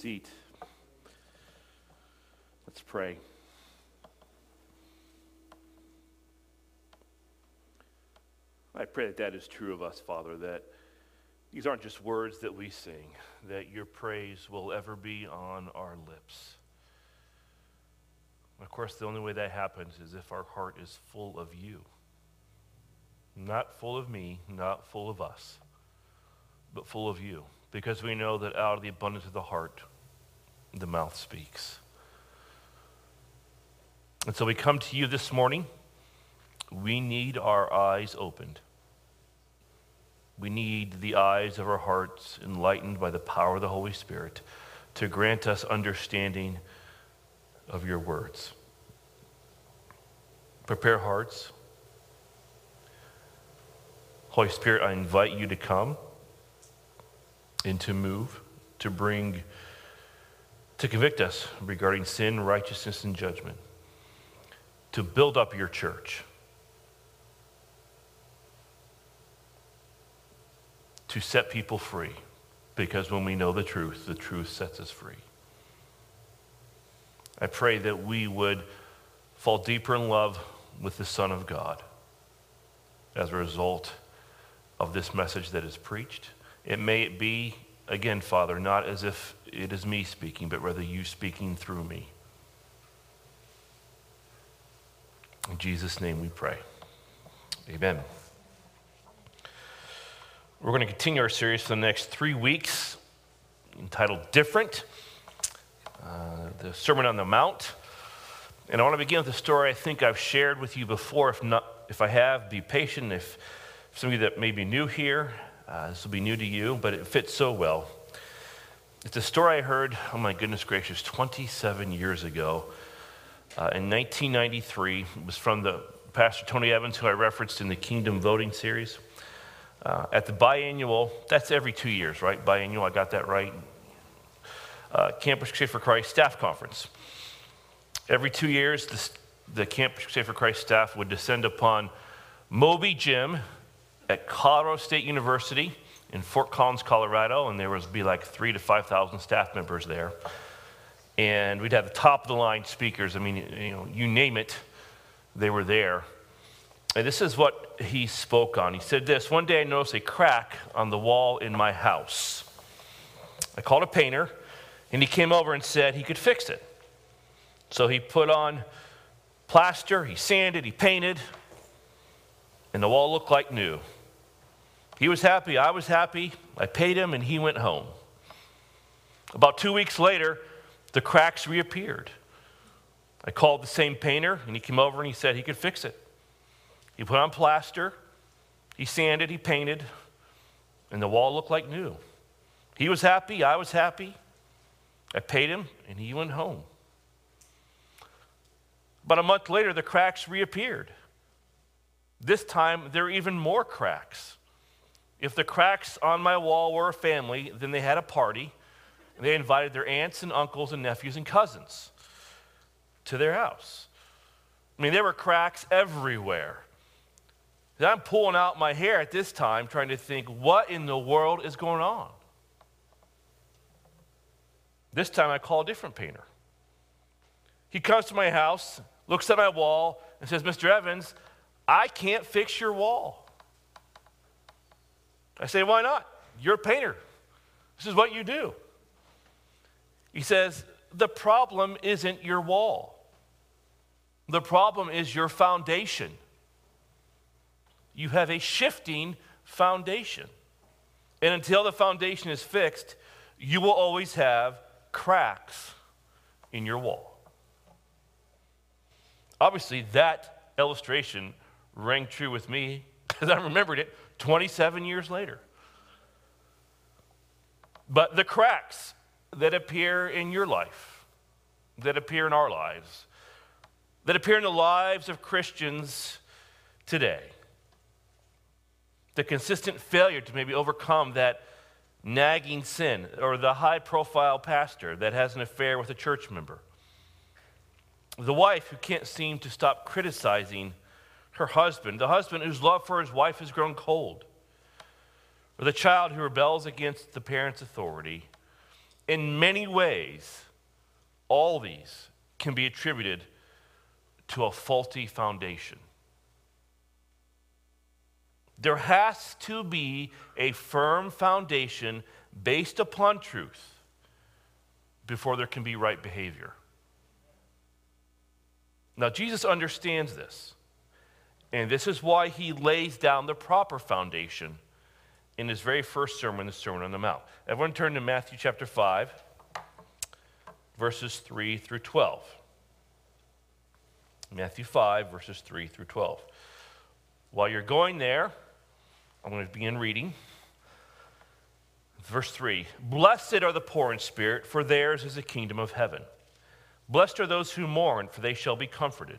seat. Let's pray. I pray that that is true of us, Father, that these aren't just words that we sing, that your praise will ever be on our lips. Of course, the only way that happens is if our heart is full of you. Not full of me, not full of us, but full of you because we know that out of the abundance of the heart, the mouth speaks. And so we come to you this morning. We need our eyes opened. We need the eyes of our hearts enlightened by the power of the Holy Spirit to grant us understanding of your words. Prepare hearts. Holy Spirit, I invite you to come and to move, to bring, to convict us regarding sin, righteousness, and judgment, to build up your church, to set people free, because when we know the truth, the truth sets us free. I pray that we would fall deeper in love with the Son of God as a result of this message that is preached it may be, again, Father, not as if it is me speaking, but rather you speaking through me. In Jesus' name we pray. Amen. We're going to continue our series for the next three weeks entitled Different, uh, the Sermon on the Mount. And I want to begin with a story I think I've shared with you before. If, not, if I have, be patient. If some of you that may be new here, uh, this will be new to you, but it fits so well. It's a story I heard, oh my goodness gracious, 27 years ago. Uh, in 1993, it was from the Pastor Tony Evans, who I referenced in the Kingdom Voting series. Uh, at the biannual, that's every two years, right? Biannual, I got that right. Uh, Campus Crusade for Christ staff conference. Every two years, the, the Campus Crusade for Christ staff would descend upon Moby Gym at Colorado State University in Fort Collins, Colorado, and there was be like three to 5,000 staff members there. And we'd have the top of the line speakers. I mean, you know, you name it, they were there. And this is what he spoke on. He said this One day I noticed a crack on the wall in my house. I called a painter, and he came over and said he could fix it. So he put on plaster, he sanded, he painted, and the wall looked like new. He was happy, I was happy. I paid him, and he went home. About two weeks later, the cracks reappeared. I called the same painter, and he came over and he said he could fix it. He put on plaster, he sanded, he painted, and the wall looked like new. He was happy, I was happy. I paid him, and he went home. About a month later, the cracks reappeared. This time, there are even more cracks. If the cracks on my wall were a family, then they had a party. They invited their aunts and uncles and nephews and cousins to their house. I mean, there were cracks everywhere. And I'm pulling out my hair at this time trying to think, what in the world is going on? This time I call a different painter. He comes to my house, looks at my wall, and says, Mr. Evans, I can't fix your wall. I say, Why not? You're a painter. This is what you do. He says, The problem isn't your wall, the problem is your foundation. You have a shifting foundation. And until the foundation is fixed, you will always have cracks in your wall. Obviously, that illustration rang true with me because I remembered it 27 years later. But the cracks that appear in your life, that appear in our lives, that appear in the lives of Christians today, the consistent failure to maybe overcome that nagging sin, or the high profile pastor that has an affair with a church member, the wife who can't seem to stop criticizing her husband, the husband whose love for his wife has grown cold, or the child who rebels against the parent's authority, In many ways, all these can be attributed to a faulty foundation. There has to be a firm foundation based upon truth before there can be right behavior. Now, Jesus understands this, and this is why he lays down the proper foundation in his very first sermon, the Sermon on the Mount. Everyone turn to Matthew chapter 5, verses 3 through 12. Matthew 5, verses 3 through 12. While you're going there, I'm going to begin reading. Verse 3 Blessed are the poor in spirit, for theirs is the kingdom of heaven. Blessed are those who mourn, for they shall be comforted.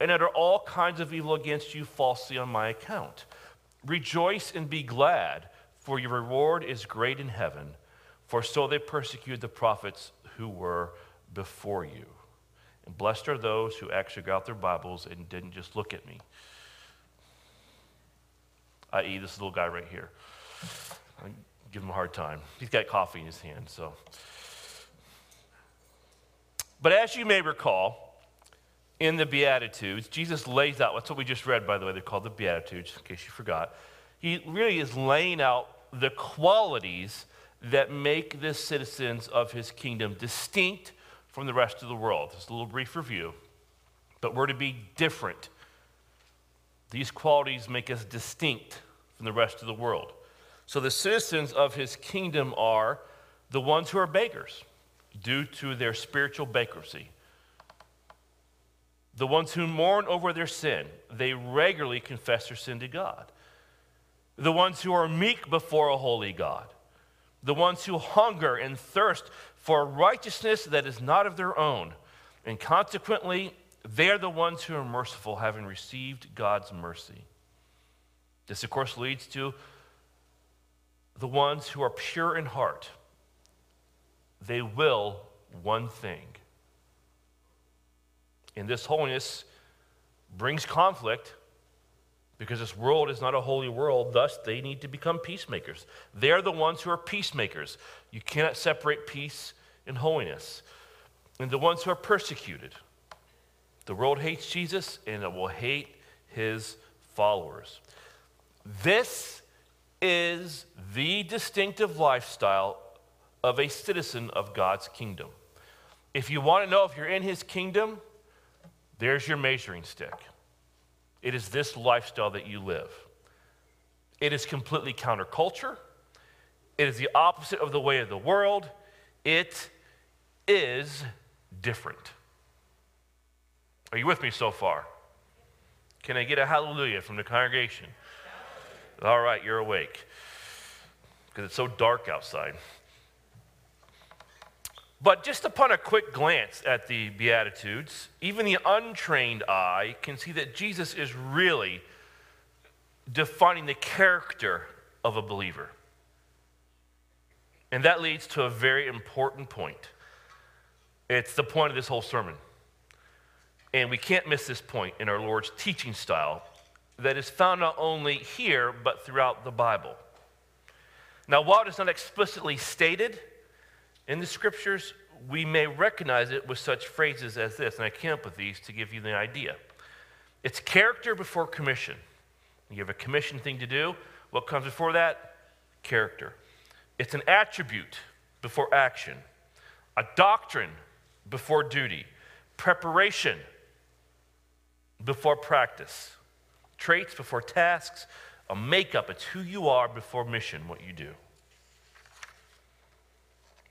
and utter all kinds of evil against you falsely on my account. Rejoice and be glad, for your reward is great in heaven, for so they persecuted the prophets who were before you. And blessed are those who actually got their Bibles and didn't just look at me, i.e., this little guy right here. I give him a hard time. He's got coffee in his hand, so. But as you may recall, in the Beatitudes, Jesus lays out, that's what we just read, by the way, they're called the Beatitudes, in case you forgot. He really is laying out the qualities that make the citizens of his kingdom distinct from the rest of the world. Just a little brief review. But we're to be different. These qualities make us distinct from the rest of the world. So the citizens of his kingdom are the ones who are beggars due to their spiritual bankruptcy. The ones who mourn over their sin, they regularly confess their sin to God. The ones who are meek before a holy God. The ones who hunger and thirst for righteousness that is not of their own. And consequently, they are the ones who are merciful, having received God's mercy. This, of course, leads to the ones who are pure in heart they will one thing. And this holiness brings conflict because this world is not a holy world, thus, they need to become peacemakers. They're the ones who are peacemakers. You cannot separate peace and holiness. And the ones who are persecuted. The world hates Jesus and it will hate his followers. This is the distinctive lifestyle of a citizen of God's kingdom. If you want to know if you're in his kingdom, there's your measuring stick. It is this lifestyle that you live. It is completely counterculture. It is the opposite of the way of the world. It is different. Are you with me so far? Can I get a hallelujah from the congregation? All right, you're awake because it's so dark outside. But just upon a quick glance at the Beatitudes, even the untrained eye can see that Jesus is really defining the character of a believer. And that leads to a very important point. It's the point of this whole sermon. And we can't miss this point in our Lord's teaching style that is found not only here, but throughout the Bible. Now, while it is not explicitly stated, in the scriptures, we may recognize it with such phrases as this, and I came up with these to give you the idea. It's character before commission. You have a commission thing to do. What comes before that? Character. It's an attribute before action, a doctrine before duty, preparation before practice, traits before tasks, a makeup. It's who you are before mission, what you do.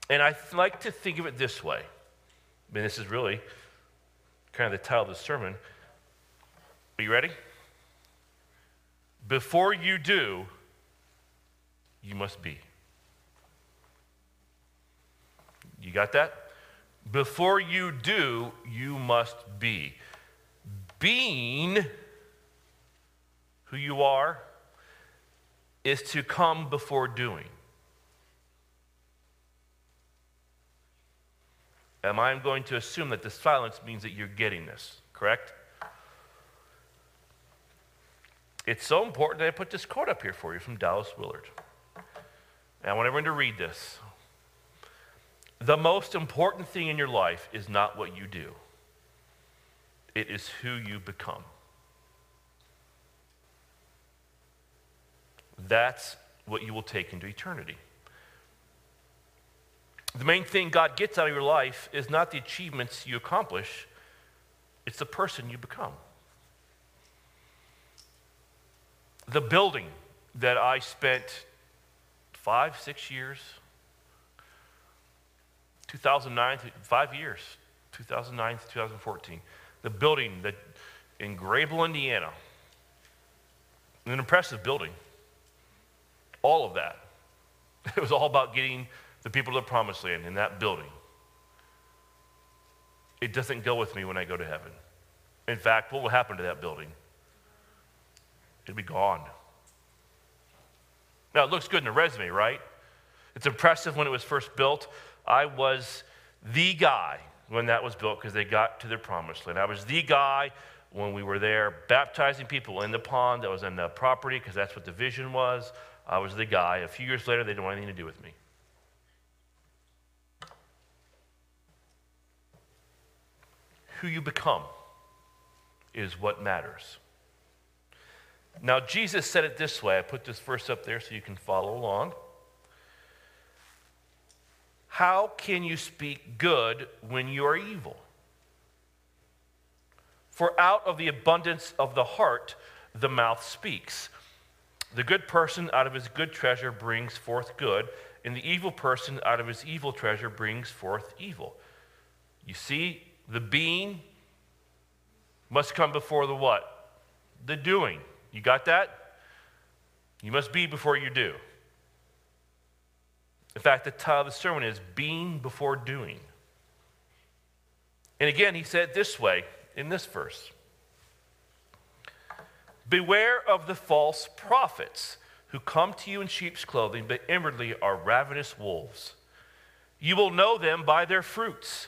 And I like to think of it this way. I mean, this is really kind of the title of the sermon. Are you ready? Before you do, you must be. You got that? Before you do, you must be. Being who you are is to come before doing. Am I going to assume that the silence means that you're getting this, correct? It's so important that I put this quote up here for you from Dallas Willard. And I want everyone to read this. The most important thing in your life is not what you do, it is who you become. That's what you will take into eternity. The main thing God gets out of your life is not the achievements you accomplish, it's the person you become. The building that I spent five, six years, 2009, five years, 2009 to 2014. The building that in Grabill, Indiana, an impressive building. All of that. It was all about getting the people to the promised land in that building. It doesn't go with me when I go to heaven. In fact, what will happen to that building? It'll be gone. Now, it looks good in a resume, right? It's impressive when it was first built. I was the guy when that was built because they got to their promised land. I was the guy when we were there baptizing people in the pond that was on the property because that's what the vision was. I was the guy. A few years later, they didn't want anything to do with me. Who you become is what matters. Now, Jesus said it this way. I put this verse up there so you can follow along. How can you speak good when you are evil? For out of the abundance of the heart, the mouth speaks. The good person out of his good treasure brings forth good, and the evil person out of his evil treasure brings forth evil. You see, the being must come before the what? The doing. You got that? You must be before you do. In fact, the title of the sermon is Being Before Doing. And again, he said this way in this verse Beware of the false prophets who come to you in sheep's clothing, but inwardly are ravenous wolves. You will know them by their fruits.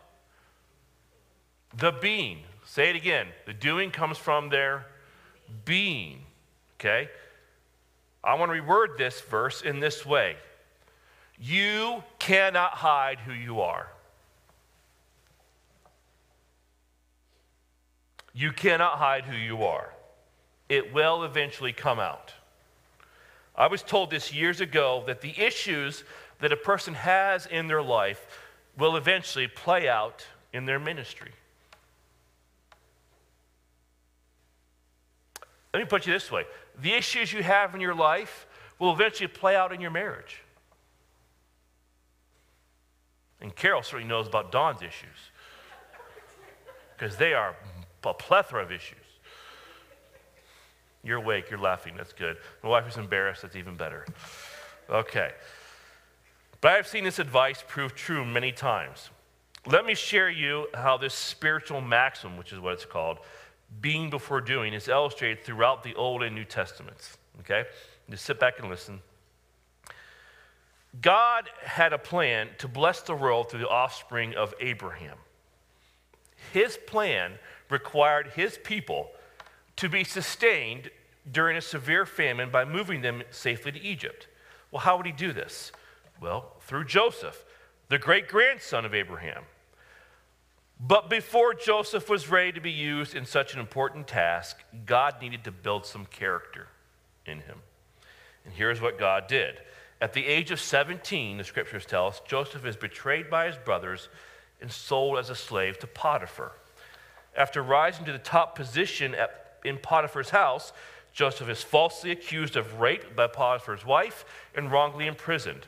The being. Say it again. The doing comes from their being. Okay? I want to reword this verse in this way You cannot hide who you are. You cannot hide who you are. It will eventually come out. I was told this years ago that the issues that a person has in their life will eventually play out in their ministry. Let me put you this way the issues you have in your life will eventually play out in your marriage. And Carol certainly knows about Don's issues because they are a plethora of issues. You're awake, you're laughing, that's good. My wife is embarrassed, that's even better. Okay. But I've seen this advice prove true many times. Let me share you how this spiritual maxim, which is what it's called, being before doing is illustrated throughout the Old and New Testaments. Okay? Just sit back and listen. God had a plan to bless the world through the offspring of Abraham. His plan required his people to be sustained during a severe famine by moving them safely to Egypt. Well, how would he do this? Well, through Joseph, the great grandson of Abraham. But before Joseph was ready to be used in such an important task, God needed to build some character in him. And here's what God did. At the age of 17, the scriptures tell us, Joseph is betrayed by his brothers and sold as a slave to Potiphar. After rising to the top position at, in Potiphar's house, Joseph is falsely accused of rape by Potiphar's wife and wrongly imprisoned.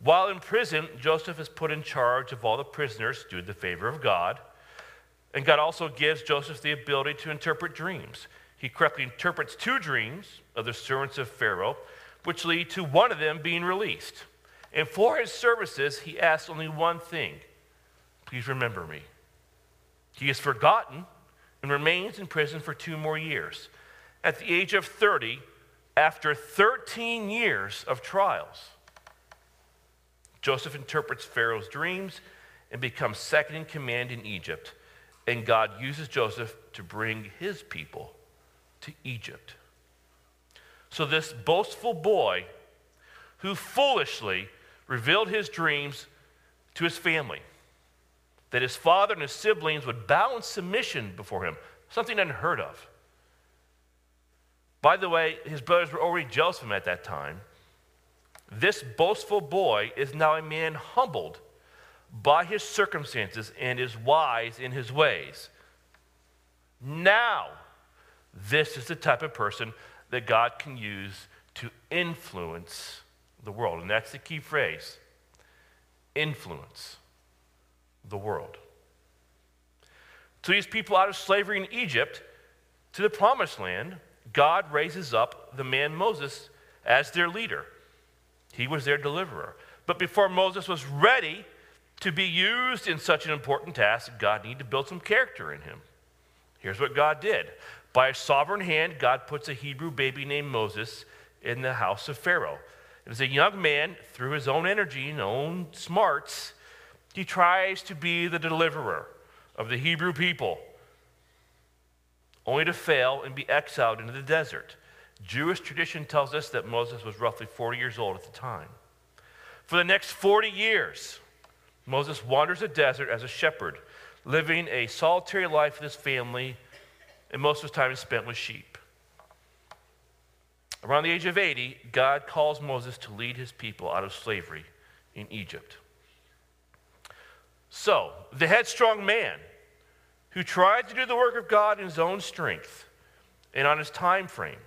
While in prison, Joseph is put in charge of all the prisoners due to the favor of God. And God also gives Joseph the ability to interpret dreams. He correctly interprets two dreams of the servants of Pharaoh, which lead to one of them being released. And for his services, he asks only one thing Please remember me. He is forgotten and remains in prison for two more years. At the age of 30, after 13 years of trials, Joseph interprets Pharaoh's dreams and becomes second in command in Egypt. And God uses Joseph to bring his people to Egypt. So, this boastful boy who foolishly revealed his dreams to his family, that his father and his siblings would bow in submission before him, something unheard of. By the way, his brothers were already jealous of him at that time. This boastful boy is now a man humbled by his circumstances and is wise in his ways. Now, this is the type of person that God can use to influence the world. And that's the key phrase influence the world. To these people out of slavery in Egypt to the promised land, God raises up the man Moses as their leader. He was their deliverer. But before Moses was ready to be used in such an important task, God needed to build some character in him. Here's what God did by a sovereign hand, God puts a Hebrew baby named Moses in the house of Pharaoh. As a young man, through his own energy and own smarts, he tries to be the deliverer of the Hebrew people, only to fail and be exiled into the desert. Jewish tradition tells us that Moses was roughly 40 years old at the time. For the next 40 years, Moses wanders the desert as a shepherd, living a solitary life with his family, and most of his time is spent with sheep. Around the age of 80, God calls Moses to lead his people out of slavery in Egypt. So, the headstrong man who tried to do the work of God in his own strength and on his time frame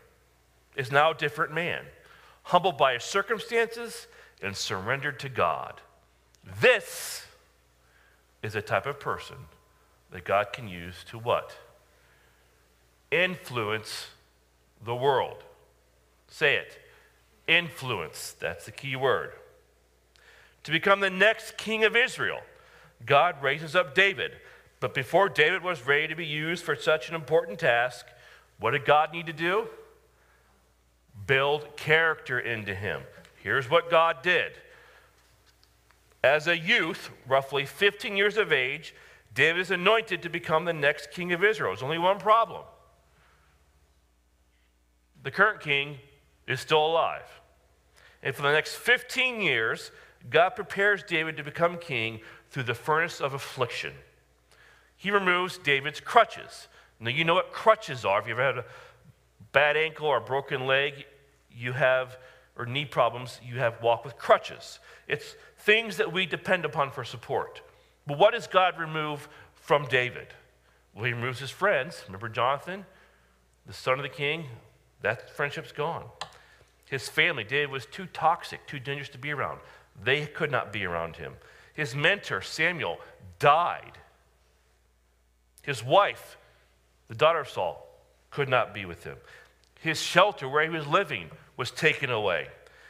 is now a different man, humbled by his circumstances and surrendered to God. This is a type of person that God can use to what? Influence the world. Say it. Influence. That's the key word. To become the next king of Israel, God raises up David. But before David was ready to be used for such an important task, what did God need to do? build character into him. Here's what God did. As a youth, roughly 15 years of age, David is anointed to become the next king of Israel. There's only one problem the current king is still alive. And for the next 15 years, God prepares David to become king through the furnace of affliction. He removes David's crutches. Now, you know what crutches are. If you've ever had a bad ankle or a broken leg, you have, or knee problems, you have walk with crutches. It's things that we depend upon for support. But what does God remove from David? Well, he removes his friends. Remember Jonathan, the son of the king? That friendship's gone. His family, David was too toxic, too dangerous to be around. They could not be around him. His mentor, Samuel, died. His wife, the daughter of Saul, could not be with him. His shelter where he was living was taken away.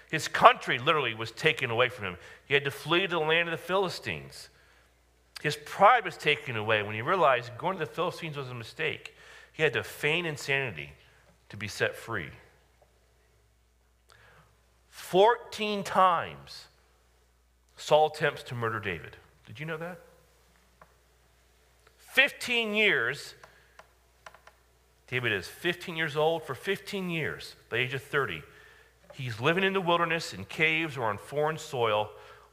His country literally was taken away from him. He had to flee to the land of the Philistines. His pride was taken away when he realized going to the Philistines was a mistake. He had to feign insanity to be set free. 14 times Saul attempts to murder David. Did you know that? 15 years David is 15 years old. For 15 years, the age of 30, he's living in the wilderness, in caves, or on foreign soil,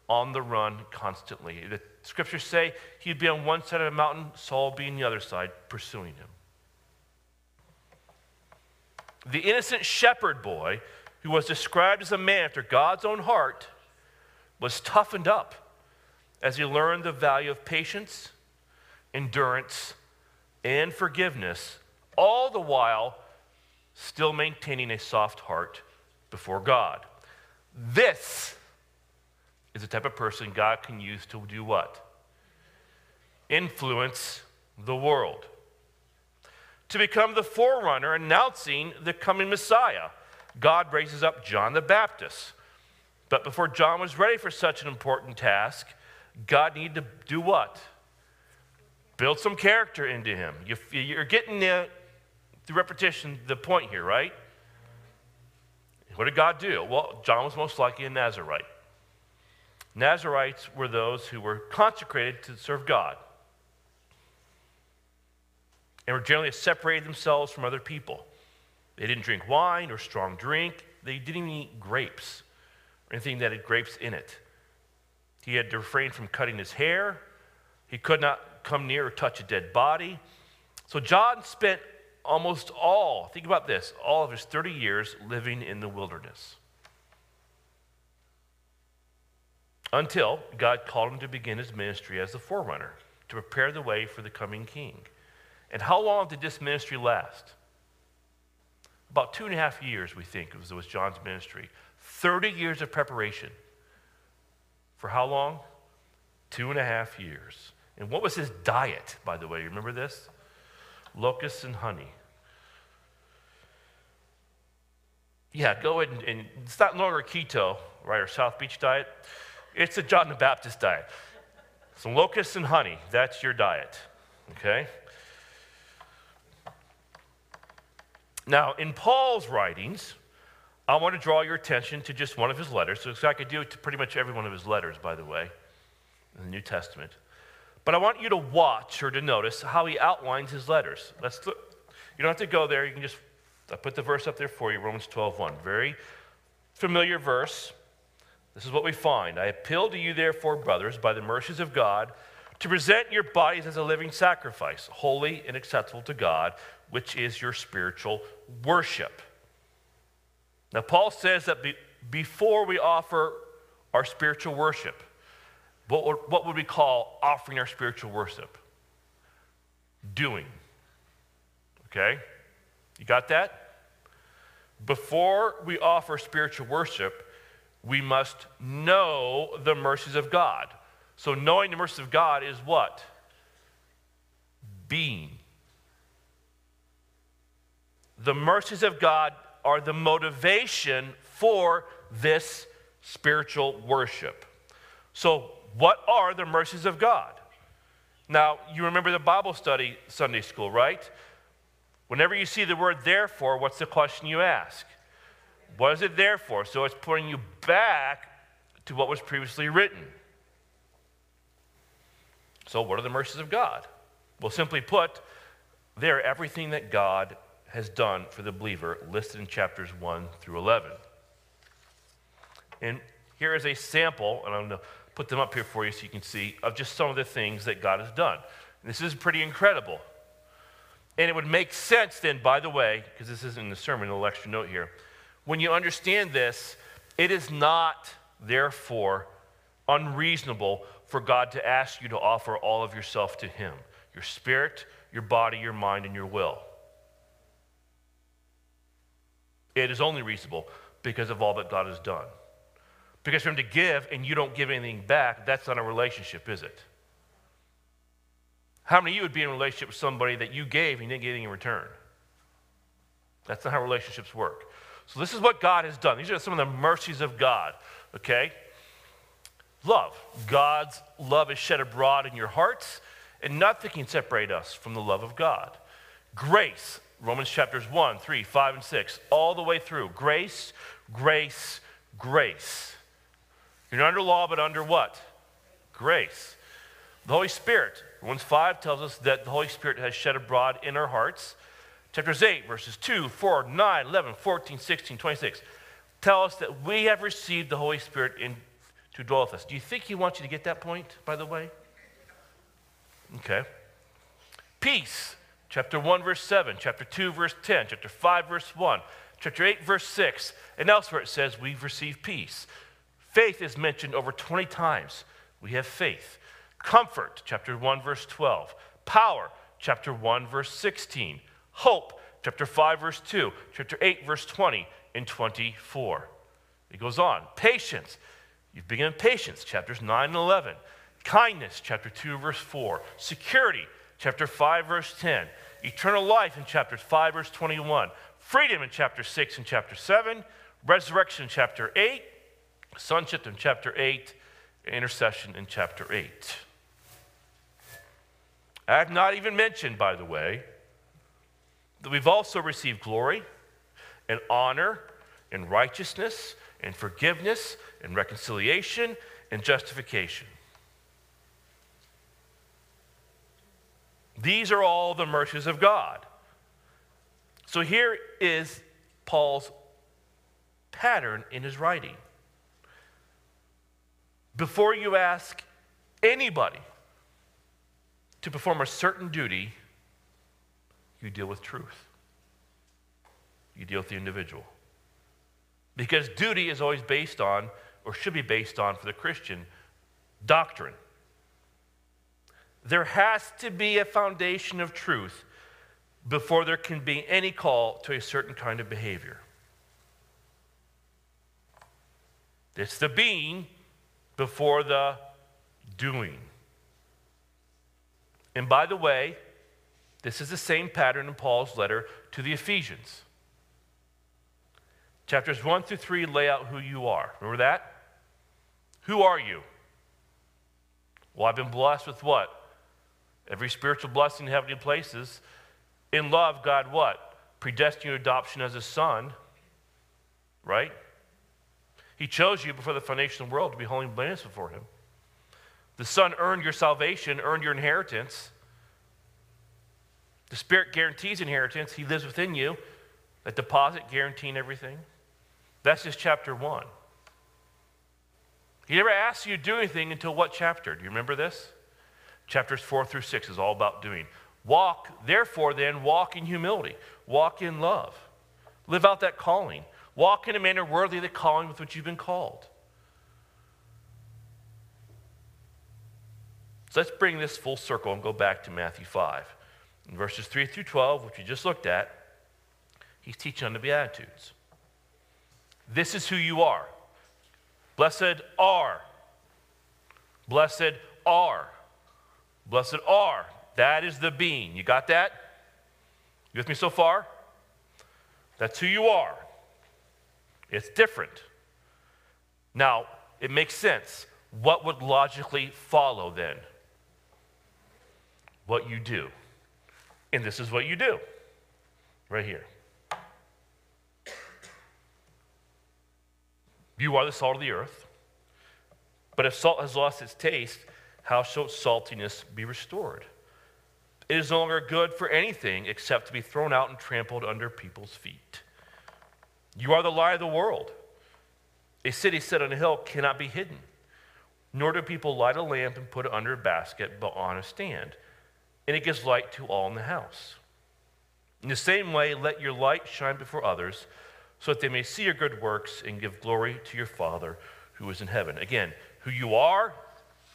on the run constantly. The scriptures say he'd be on one side of a mountain, Saul being the other side, pursuing him. The innocent shepherd boy, who was described as a man after God's own heart, was toughened up as he learned the value of patience, endurance, and forgiveness, all the while still maintaining a soft heart before God. This is the type of person God can use to do what? Influence the world. To become the forerunner announcing the coming Messiah, God raises up John the Baptist. But before John was ready for such an important task, God needed to do what? Build some character into him. You're getting the, the repetition, the point here, right? What did God do? Well, John was most likely a Nazarite. Nazarites were those who were consecrated to serve God and were generally separated themselves from other people. They didn't drink wine or strong drink. They didn't even eat grapes or anything that had grapes in it. He had to refrain from cutting his hair. He could not come near or touch a dead body. So John spent almost all, think about this, all of his 30 years living in the wilderness. Until God called him to begin his ministry as the forerunner, to prepare the way for the coming king. And how long did this ministry last? About two and a half years, we think, was, was John's ministry. 30 years of preparation. For how long? Two and a half years. And what was his diet, by the way? Remember this? Locusts and honey. Yeah, go ahead and, and it's not longer keto, right, or South Beach diet. It's a John the Baptist diet. Some locusts and honey, that's your diet, okay? Now, in Paul's writings, I want to draw your attention to just one of his letters. So I could do it to pretty much every one of his letters, by the way, in the New Testament. But I want you to watch or to notice how he outlines his letters. Let's look. You don't have to go there. You can just I put the verse up there for you, Romans 12, 1. Very familiar verse. This is what we find. I appeal to you, therefore, brothers, by the mercies of God, to present your bodies as a living sacrifice, holy and acceptable to God, which is your spiritual worship. Now, Paul says that be, before we offer our spiritual worship, what what would we call offering our spiritual worship? Doing. Okay? You got that? Before we offer spiritual worship, we must know the mercies of God. So, knowing the mercies of God is what? Being. The mercies of God are the motivation for this spiritual worship. So, what are the mercies of God? Now, you remember the Bible study Sunday school, right? Whenever you see the word therefore, what's the question you ask? What is it there for? So it's putting you back to what was previously written. So, what are the mercies of God? Well, simply put, they're everything that God has done for the believer, listed in chapters 1 through 11. And here is a sample, and I'm going to put them up here for you so you can see, of just some of the things that God has done. And this is pretty incredible. And it would make sense then, by the way, because this isn't in the sermon, a little extra note here. When you understand this, it is not, therefore, unreasonable for God to ask you to offer all of yourself to Him your spirit, your body, your mind, and your will. It is only reasonable because of all that God has done. Because for Him to give and you don't give anything back, that's not a relationship, is it? How many of you would be in a relationship with somebody that you gave and you didn't get anything in return? That's not how relationships work. So, this is what God has done. These are some of the mercies of God, okay? Love. God's love is shed abroad in your hearts, and nothing can separate us from the love of God. Grace. Romans chapters 1, 3, 5, and 6, all the way through. Grace, grace, grace. You're not under law, but under what? Grace. The Holy Spirit. Romans 5 tells us that the Holy Spirit has shed abroad in our hearts. Chapters 8, verses 2, 4, 9, 11, 14, 16, 26 tell us that we have received the Holy Spirit in, to dwell with us. Do you think He wants you to get that point, by the way? Okay. Peace. Chapter 1, verse 7, chapter 2, verse 10, chapter 5, verse 1, chapter 8, verse 6, and elsewhere it says we've received peace. Faith is mentioned over 20 times we have faith. Comfort, chapter 1, verse 12. Power, chapter 1, verse 16. Hope, chapter 5, verse 2. Chapter 8, verse 20 and 24. It goes on. Patience, you've begun patience, chapters 9 and 11. Kindness, chapter 2, verse 4. Security, chapter 5, verse 10. Eternal life in chapters 5, verse 21. Freedom in chapter 6 and chapter 7. Resurrection chapter 8. Sonship in chapter 8. Intercession in chapter 8. I have not even mentioned, by the way, that we've also received glory and honor and righteousness and forgiveness and reconciliation and justification. These are all the mercies of God. So here is Paul's pattern in his writing. Before you ask anybody to perform a certain duty, you deal with truth. You deal with the individual. Because duty is always based on, or should be based on for the Christian, doctrine. There has to be a foundation of truth before there can be any call to a certain kind of behavior. It's the being before the doing. And by the way, this is the same pattern in Paul's letter to the Ephesians. Chapters 1 through 3 lay out who you are. Remember that? Who are you? Well, I've been blessed with what? Every spiritual blessing in heavenly places. In love, God what? Predestined your adoption as a son, right? He chose you before the foundation of the world to be holy and blameless before Him. The Son earned your salvation, earned your inheritance. The Spirit guarantees inheritance. He lives within you. That deposit guaranteeing everything. That's just chapter one. He never asks you to do anything until what chapter? Do you remember this? Chapters four through six is all about doing. Walk, therefore, then, walk in humility, walk in love, live out that calling, walk in a manner worthy of the calling with which you've been called. So let's bring this full circle and go back to Matthew 5. In verses 3 through 12, which we just looked at, he's teaching on the Beatitudes. This is who you are. Blessed are. Blessed are. Blessed are. That is the being. You got that? You with me so far? That's who you are. It's different. Now, it makes sense. What would logically follow then? What you do. And this is what you do. Right here. You are the salt of the earth. But if salt has lost its taste, how shall its saltiness be restored? It is no longer good for anything except to be thrown out and trampled under people's feet. You are the light of the world. A city set on a hill cannot be hidden, nor do people light a lamp and put it under a basket, but on a stand, and it gives light to all in the house. In the same way, let your light shine before others so that they may see your good works and give glory to your Father who is in heaven. Again, who you are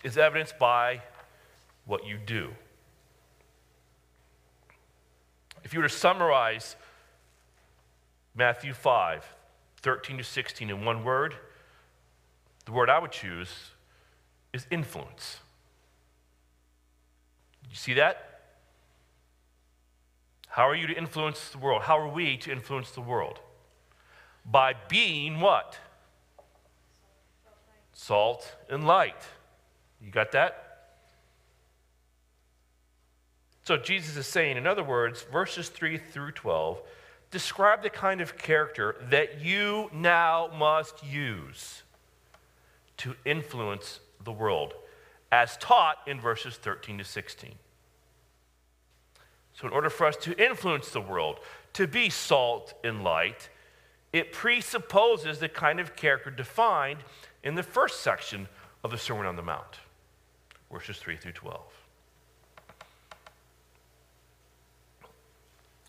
is evidenced by what you do. If you were to summarize Matthew 5, 13 to 16 in one word, the word I would choose is influence. You see that? How are you to influence the world? How are we to influence the world? by being what? Salt and light. You got that? So Jesus is saying, in other words, verses 3 through 12 describe the kind of character that you now must use to influence the world, as taught in verses 13 to 16. So, in order for us to influence the world, to be salt and light, it presupposes the kind of character defined in the first section of the Sermon on the Mount, verses 3 through 12.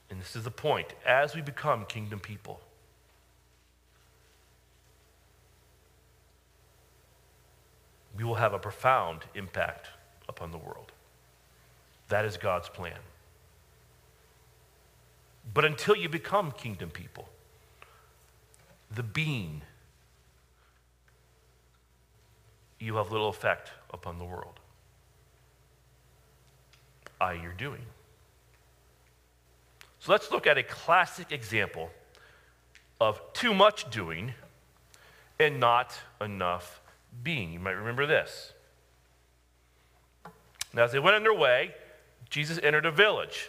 And this is the point. As we become kingdom people, we will have have a profound impact upon the world. That is God's plan. But until you become kingdom people, the being, you have little effect upon the world. I, you're doing. So let's look at a classic example of too much doing and not enough being. You might remember this. Now, as they went their way, Jesus entered a village,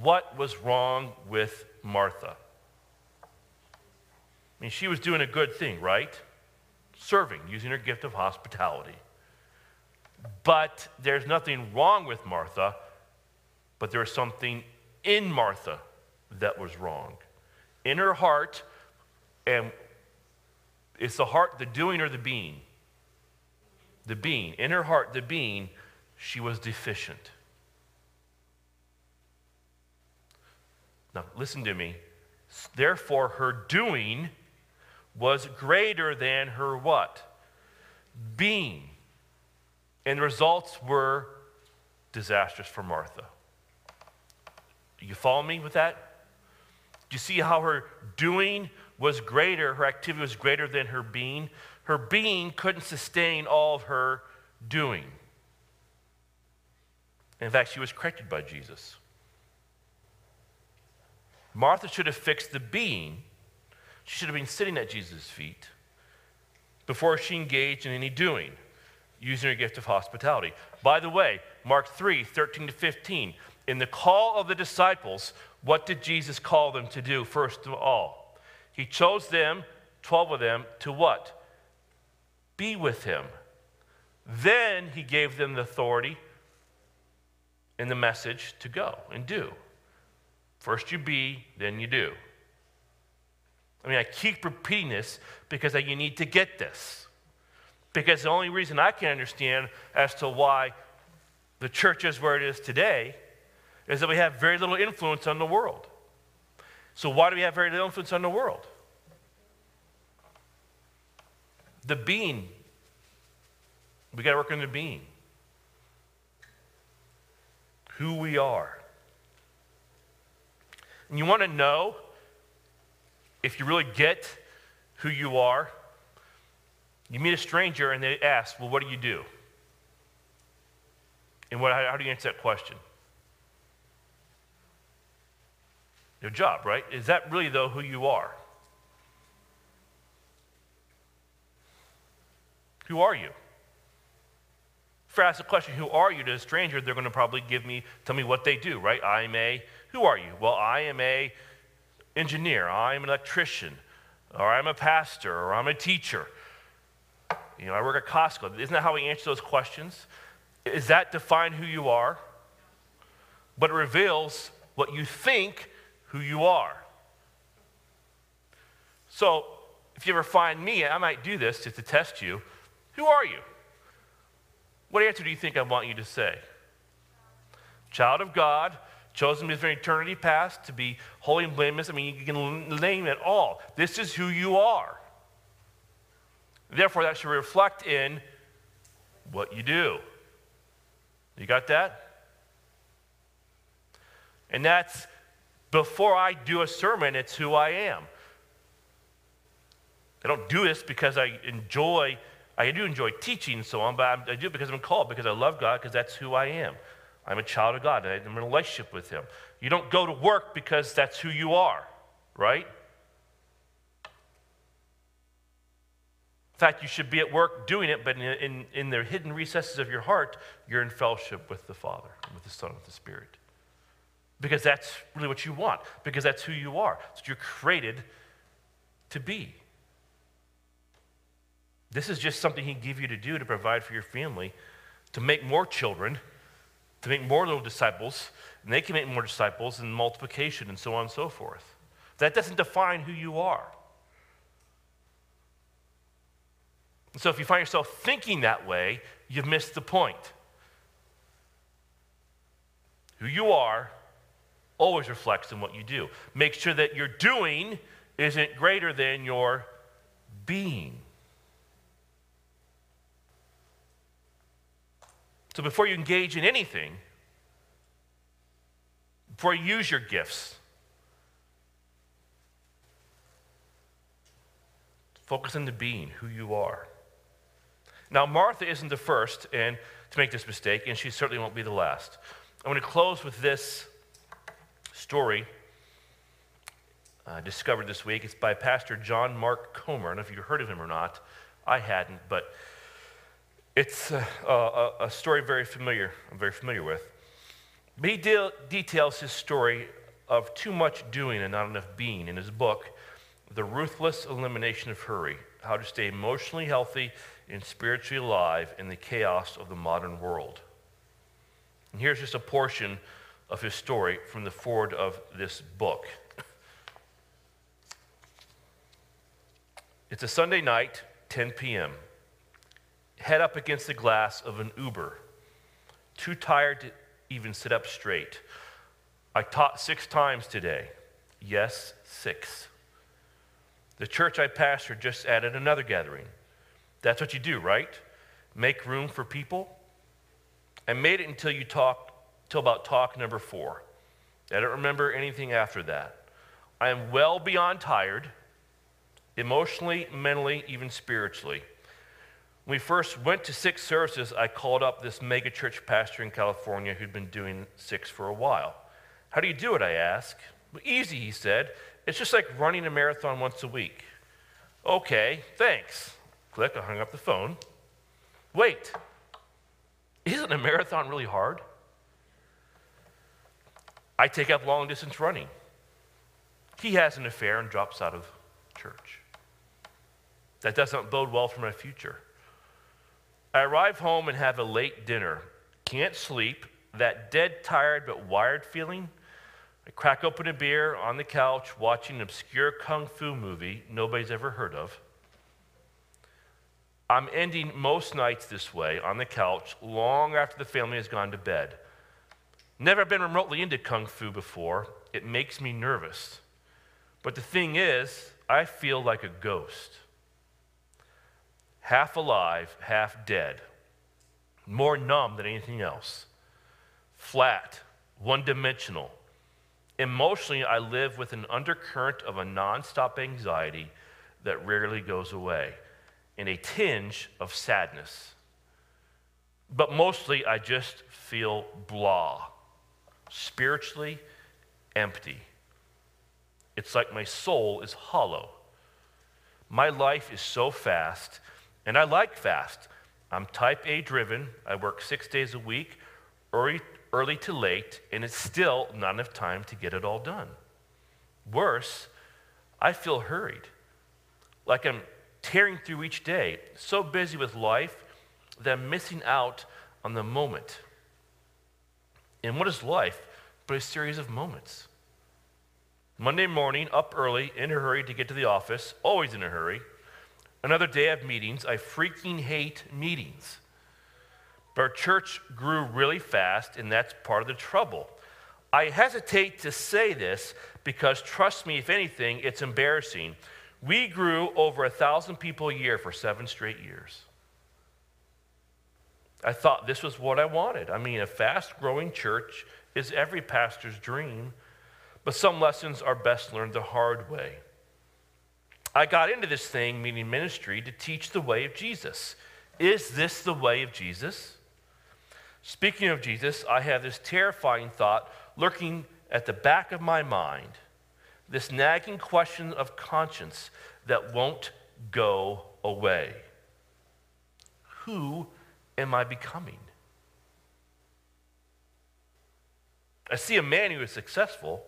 What was wrong with Martha? I mean, she was doing a good thing, right? Serving, using her gift of hospitality. But there's nothing wrong with Martha, but there was something in Martha that was wrong in her heart, and it's the heart, the doing or the being? The being. In her heart, the being, she was deficient. Now, listen to me. Therefore, her doing was greater than her what? Being. And the results were disastrous for Martha. You follow me with that? Do you see how her doing was greater, her activity was greater than her being? Her being couldn't sustain all of her doing. In fact, she was corrected by Jesus. Martha should have fixed the being. She should have been sitting at Jesus' feet before she engaged in any doing, using her gift of hospitality. By the way, Mark 3 13 to 15, in the call of the disciples, what did Jesus call them to do first of all? He chose them, 12 of them, to what? Be with him. Then he gave them the authority and the message to go and do. First you be, then you do. I mean, I keep repeating this because you need to get this. Because the only reason I can understand as to why the church is where it is today is that we have very little influence on the world. So, why do we have very little influence on the world? The being. We got to work on the being. Who we are. And you want to know if you really get who you are? You meet a stranger and they ask, Well, what do you do? And what, how do you answer that question? your job, right? Is that really, though, who you are? Who are you? If I ask the question, who are you to a stranger, they're going to probably give me, tell me what they do, right? I'm a, who are you? Well, I am a engineer, I'm an electrician, or I'm a pastor, or I'm a teacher. You know, I work at Costco. Isn't that how we answer those questions? Is that define who you are? But it reveals what you think who you are. So, if you ever find me, I might do this just to test you. Who are you? What answer do you think I want you to say? Child of God, chosen from eternity past to be holy and blameless. I mean, you can name it all. This is who you are. Therefore, that should reflect in what you do. You got that? And that's before I do a sermon, it's who I am. I don't do this because I enjoy, I do enjoy teaching and so on, but I do it because I'm called, because I love God, because that's who I am. I'm a child of God. I'm in a relationship with Him. You don't go to work because that's who you are, right? In fact, you should be at work doing it, but in, in, in the hidden recesses of your heart, you're in fellowship with the Father, with the Son, with the Spirit. Because that's really what you want, because that's who you are. That's what you're created to be. This is just something He gave you to do to provide for your family, to make more children, to make more little disciples, and they can make more disciples and multiplication and so on and so forth. That doesn't define who you are. And so if you find yourself thinking that way, you've missed the point. Who you are always reflects in what you do. Make sure that your doing isn't greater than your being. So before you engage in anything, before you use your gifts, focus on the being, who you are. Now, Martha isn't the first and to make this mistake, and she certainly won't be the last. I'm going to close with this story uh, discovered this week. It's by Pastor John Mark Comer. I don't know if you've heard of him or not. I hadn't, but it's a, a, a story very familiar. I'm very familiar with. But he de- details his story of too much doing and not enough being in his book, The Ruthless Elimination of Hurry How to Stay Emotionally Healthy and spiritually alive in the chaos of the modern world. And here's just a portion of his story from the forward of this book. It's a Sunday night, 10 p.m. Head up against the glass of an Uber, too tired to even sit up straight. I taught six times today. Yes, six. The church I pastor just added another gathering. That's what you do, right? Make room for people. I made it until you talk, till about talk number four. I don't remember anything after that. I am well beyond tired, emotionally, mentally, even spiritually. When we first went to six services, I called up this megachurch pastor in California who'd been doing six for a while. How do you do it? I asked. Well, easy, he said. It's just like running a marathon once a week. Okay, thanks. Click, I hung up the phone. Wait, isn't a marathon really hard? I take up long distance running. He has an affair and drops out of church. That doesn't bode well for my future. I arrive home and have a late dinner. Can't sleep, that dead tired but wired feeling. I crack open a beer on the couch watching an obscure kung fu movie nobody's ever heard of. I'm ending most nights this way on the couch long after the family has gone to bed. Never been remotely into kung fu before. It makes me nervous. But the thing is, I feel like a ghost. Half alive, half dead. More numb than anything else. Flat, one dimensional. Emotionally, I live with an undercurrent of a nonstop anxiety that rarely goes away and a tinge of sadness. But mostly, I just feel blah, spiritually empty. It's like my soul is hollow. My life is so fast, and I like fast. I'm type A driven. I work six days a week, early, early to late, and it's still not enough time to get it all done. Worse, I feel hurried, like I'm tearing through each day, so busy with life that I'm missing out on the moment. And what is life but a series of moments? Monday morning, up early, in a hurry to get to the office, always in a hurry. Another day of meetings. I freaking hate meetings. But our church grew really fast, and that's part of the trouble. I hesitate to say this because, trust me, if anything, it's embarrassing. We grew over a thousand people a year for seven straight years. I thought this was what I wanted. I mean, a fast growing church is every pastor's dream, but some lessons are best learned the hard way. I got into this thing, meaning ministry, to teach the way of Jesus. Is this the way of Jesus? Speaking of Jesus, I have this terrifying thought lurking at the back of my mind this nagging question of conscience that won't go away. Who am I becoming? I see a man who is successful,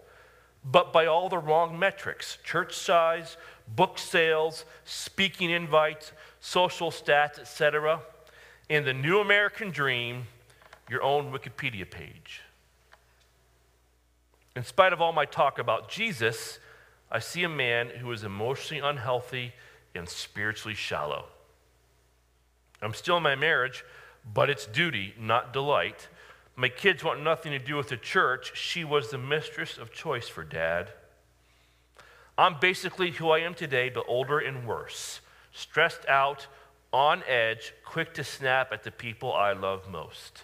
but by all the wrong metrics church size, book sales, speaking invites, social stats, etc. In the new American dream, your own Wikipedia page. In spite of all my talk about Jesus, I see a man who is emotionally unhealthy and spiritually shallow. I'm still in my marriage, but it's duty, not delight. My kids want nothing to do with the church. She was the mistress of choice for dad. I'm basically who I am today, but older and worse. Stressed out, on edge, quick to snap at the people I love most.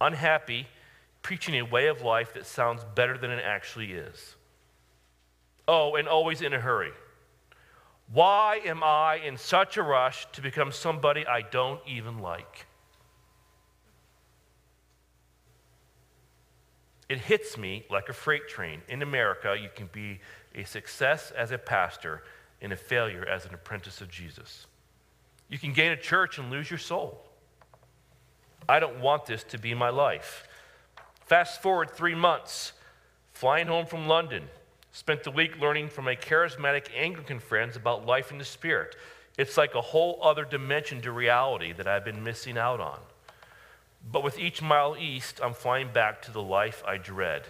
Unhappy, preaching a way of life that sounds better than it actually is. Oh, and always in a hurry. Why am I in such a rush to become somebody I don't even like? It hits me like a freight train. In America, you can be a success as a pastor and a failure as an apprentice of Jesus. You can gain a church and lose your soul. I don't want this to be my life. Fast forward three months, flying home from London, Spent the week learning from my charismatic Anglican friends about life in the Spirit. It's like a whole other dimension to reality that I've been missing out on. But with each mile east, I'm flying back to the life I dread.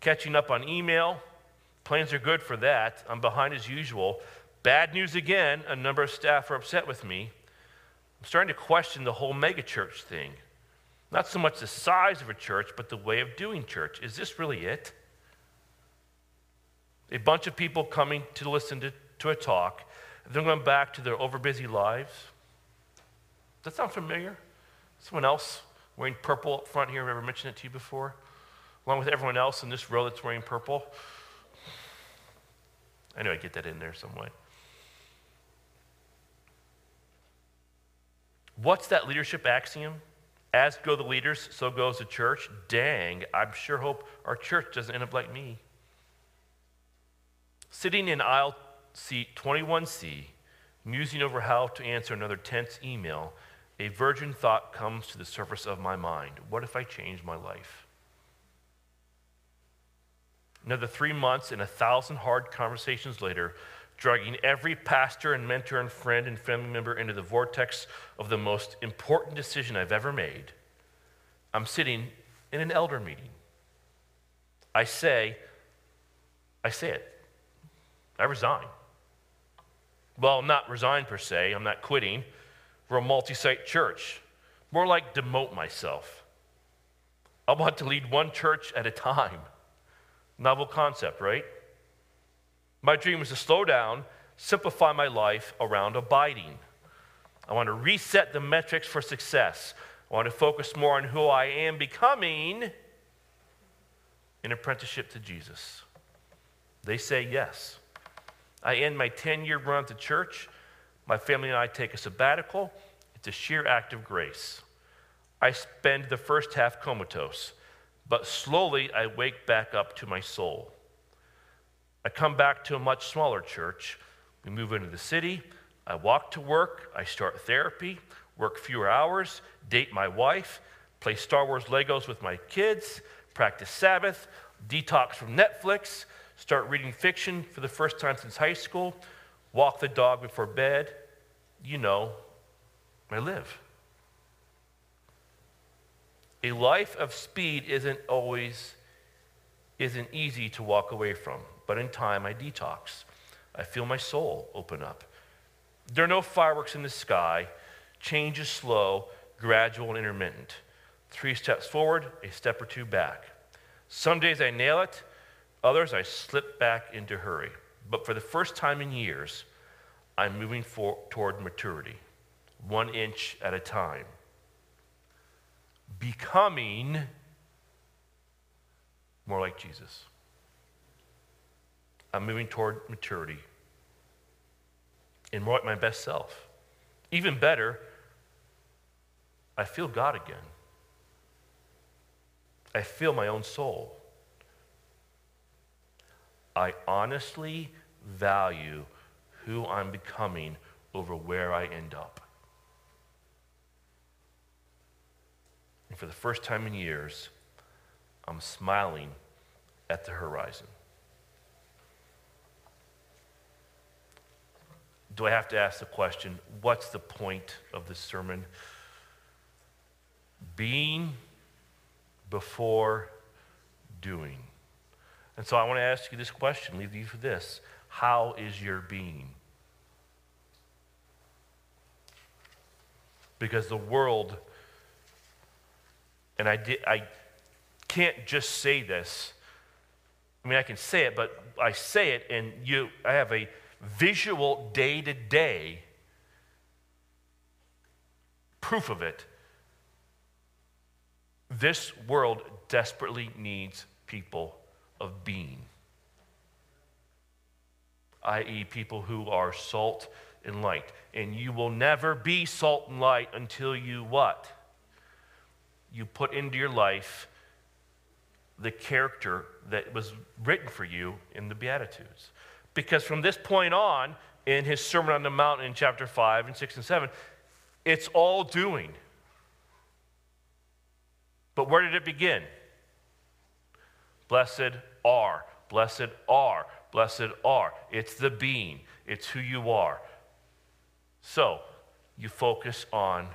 Catching up on email, plans are good for that. I'm behind as usual. Bad news again, a number of staff are upset with me. I'm starting to question the whole megachurch thing. Not so much the size of a church, but the way of doing church. Is this really it? a bunch of people coming to listen to, to a talk, then going back to their overbusy lives. Does that sound familiar? Someone else wearing purple up front here, I've ever mentioned it to you before? Along with everyone else in this row that's wearing purple. I know I get that in there some way. What's that leadership axiom? As go the leaders, so goes the church. Dang, I'm sure hope our church doesn't end up like me. Sitting in aisle seat 21C, musing over how to answer another tense email, a virgin thought comes to the surface of my mind. What if I change my life? Another three months and a thousand hard conversations later, dragging every pastor and mentor and friend and family member into the vortex of the most important decision I've ever made, I'm sitting in an elder meeting. I say, I say it. I resign. Well, not resign per se, I'm not quitting. We're a multi site church. More like demote myself. I want to lead one church at a time. Novel concept, right? My dream is to slow down, simplify my life around abiding. I want to reset the metrics for success. I want to focus more on who I am becoming in apprenticeship to Jesus. They say yes. I end my 10 year run to church. My family and I take a sabbatical. It's a sheer act of grace. I spend the first half comatose, but slowly I wake back up to my soul. I come back to a much smaller church. We move into the city. I walk to work. I start therapy, work fewer hours, date my wife, play Star Wars Legos with my kids, practice Sabbath, detox from Netflix, start reading fiction for the first time since high school, walk the dog before bed, you know, I live. A life of speed isn't always isn't easy to walk away from, but in time I detox. I feel my soul open up. There are no fireworks in the sky. Change is slow, gradual, and intermittent. Three steps forward, a step or two back. Some days I nail it, Others, I slip back into hurry. But for the first time in years, I'm moving for, toward maturity, one inch at a time. Becoming more like Jesus. I'm moving toward maturity and more like my best self. Even better, I feel God again. I feel my own soul. I honestly value who I'm becoming over where I end up. And for the first time in years, I'm smiling at the horizon. Do I have to ask the question what's the point of this sermon? Being before doing. And so I want to ask you this question, leave you for this. How is your being? Because the world, and I, I can't just say this. I mean, I can say it, but I say it, and you, I have a visual day to day proof of it. This world desperately needs people of being, i.e., people who are salt and light. And you will never be salt and light until you what? You put into your life the character that was written for you in the Beatitudes. Because from this point on, in his Sermon on the Mount in chapter 5 and 6 and 7, it's all doing. But where did it begin? Blessed are, blessed are, blessed are. It's the being, it's who you are. So, you focus on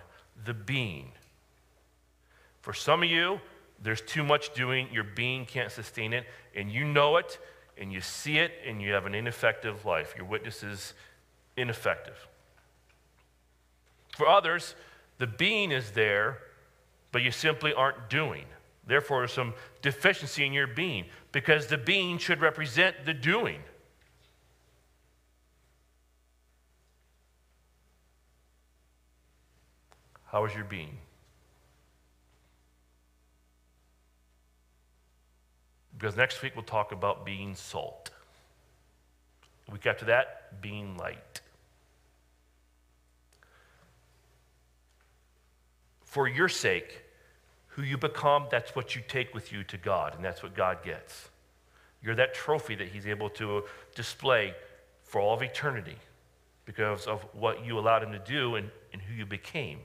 the being. For some of you, there's too much doing, your being can't sustain it, and you know it, and you see it, and you have an ineffective life. Your witness is ineffective. For others, the being is there, but you simply aren't doing. Therefore, some deficiency in your being, because the being should represent the doing. How is your being? Because next week we'll talk about being salt. The week after that, being light. For your sake, who you become, that's what you take with you to God, and that's what God gets. You're that trophy that He's able to display for all of eternity because of what you allowed Him to do and, and who you became.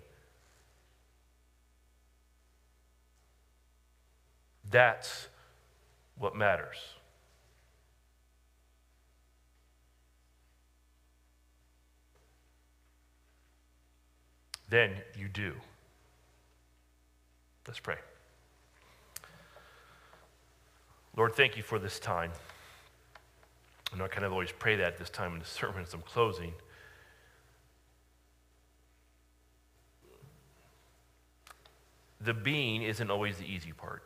That's what matters. Then you do. Let's pray. Lord, thank you for this time. And I kind of always pray that this time in the sermon as I'm closing. The being isn't always the easy part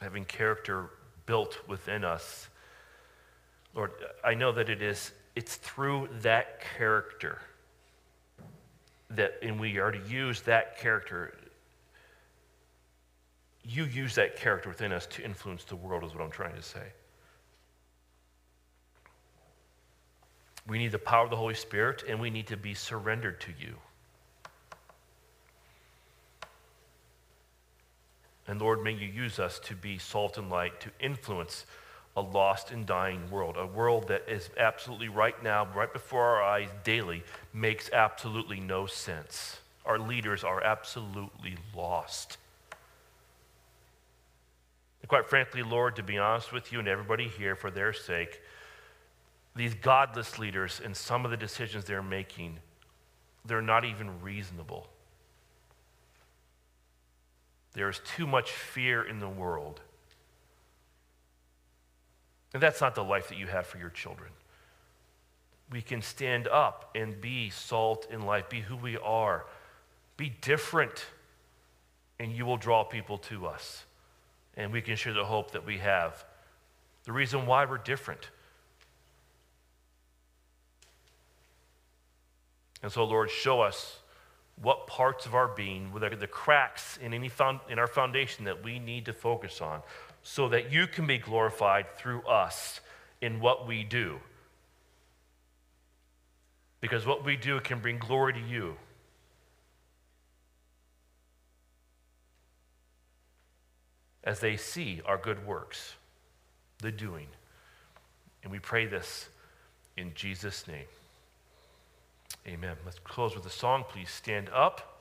having character built within us. Lord, I know that it is, it's through that character that, and we are to use that character. You use that character within us to influence the world, is what I'm trying to say. We need the power of the Holy Spirit, and we need to be surrendered to you. And Lord, may you use us to be salt and light, to influence a lost and dying world, a world that is absolutely right now, right before our eyes daily, makes absolutely no sense. Our leaders are absolutely lost. And quite frankly, Lord, to be honest with you and everybody here, for their sake, these godless leaders and some of the decisions they're making, they're not even reasonable. There is too much fear in the world. And that's not the life that you have for your children. We can stand up and be salt in life, be who we are, be different, and you will draw people to us. And we can share the hope that we have, the reason why we're different. And so, Lord, show us what parts of our being, the cracks in, any found, in our foundation that we need to focus on so that you can be glorified through us in what we do. Because what we do can bring glory to you. As they see our good works, the doing. And we pray this in Jesus' name. Amen. Let's close with a song. Please stand up.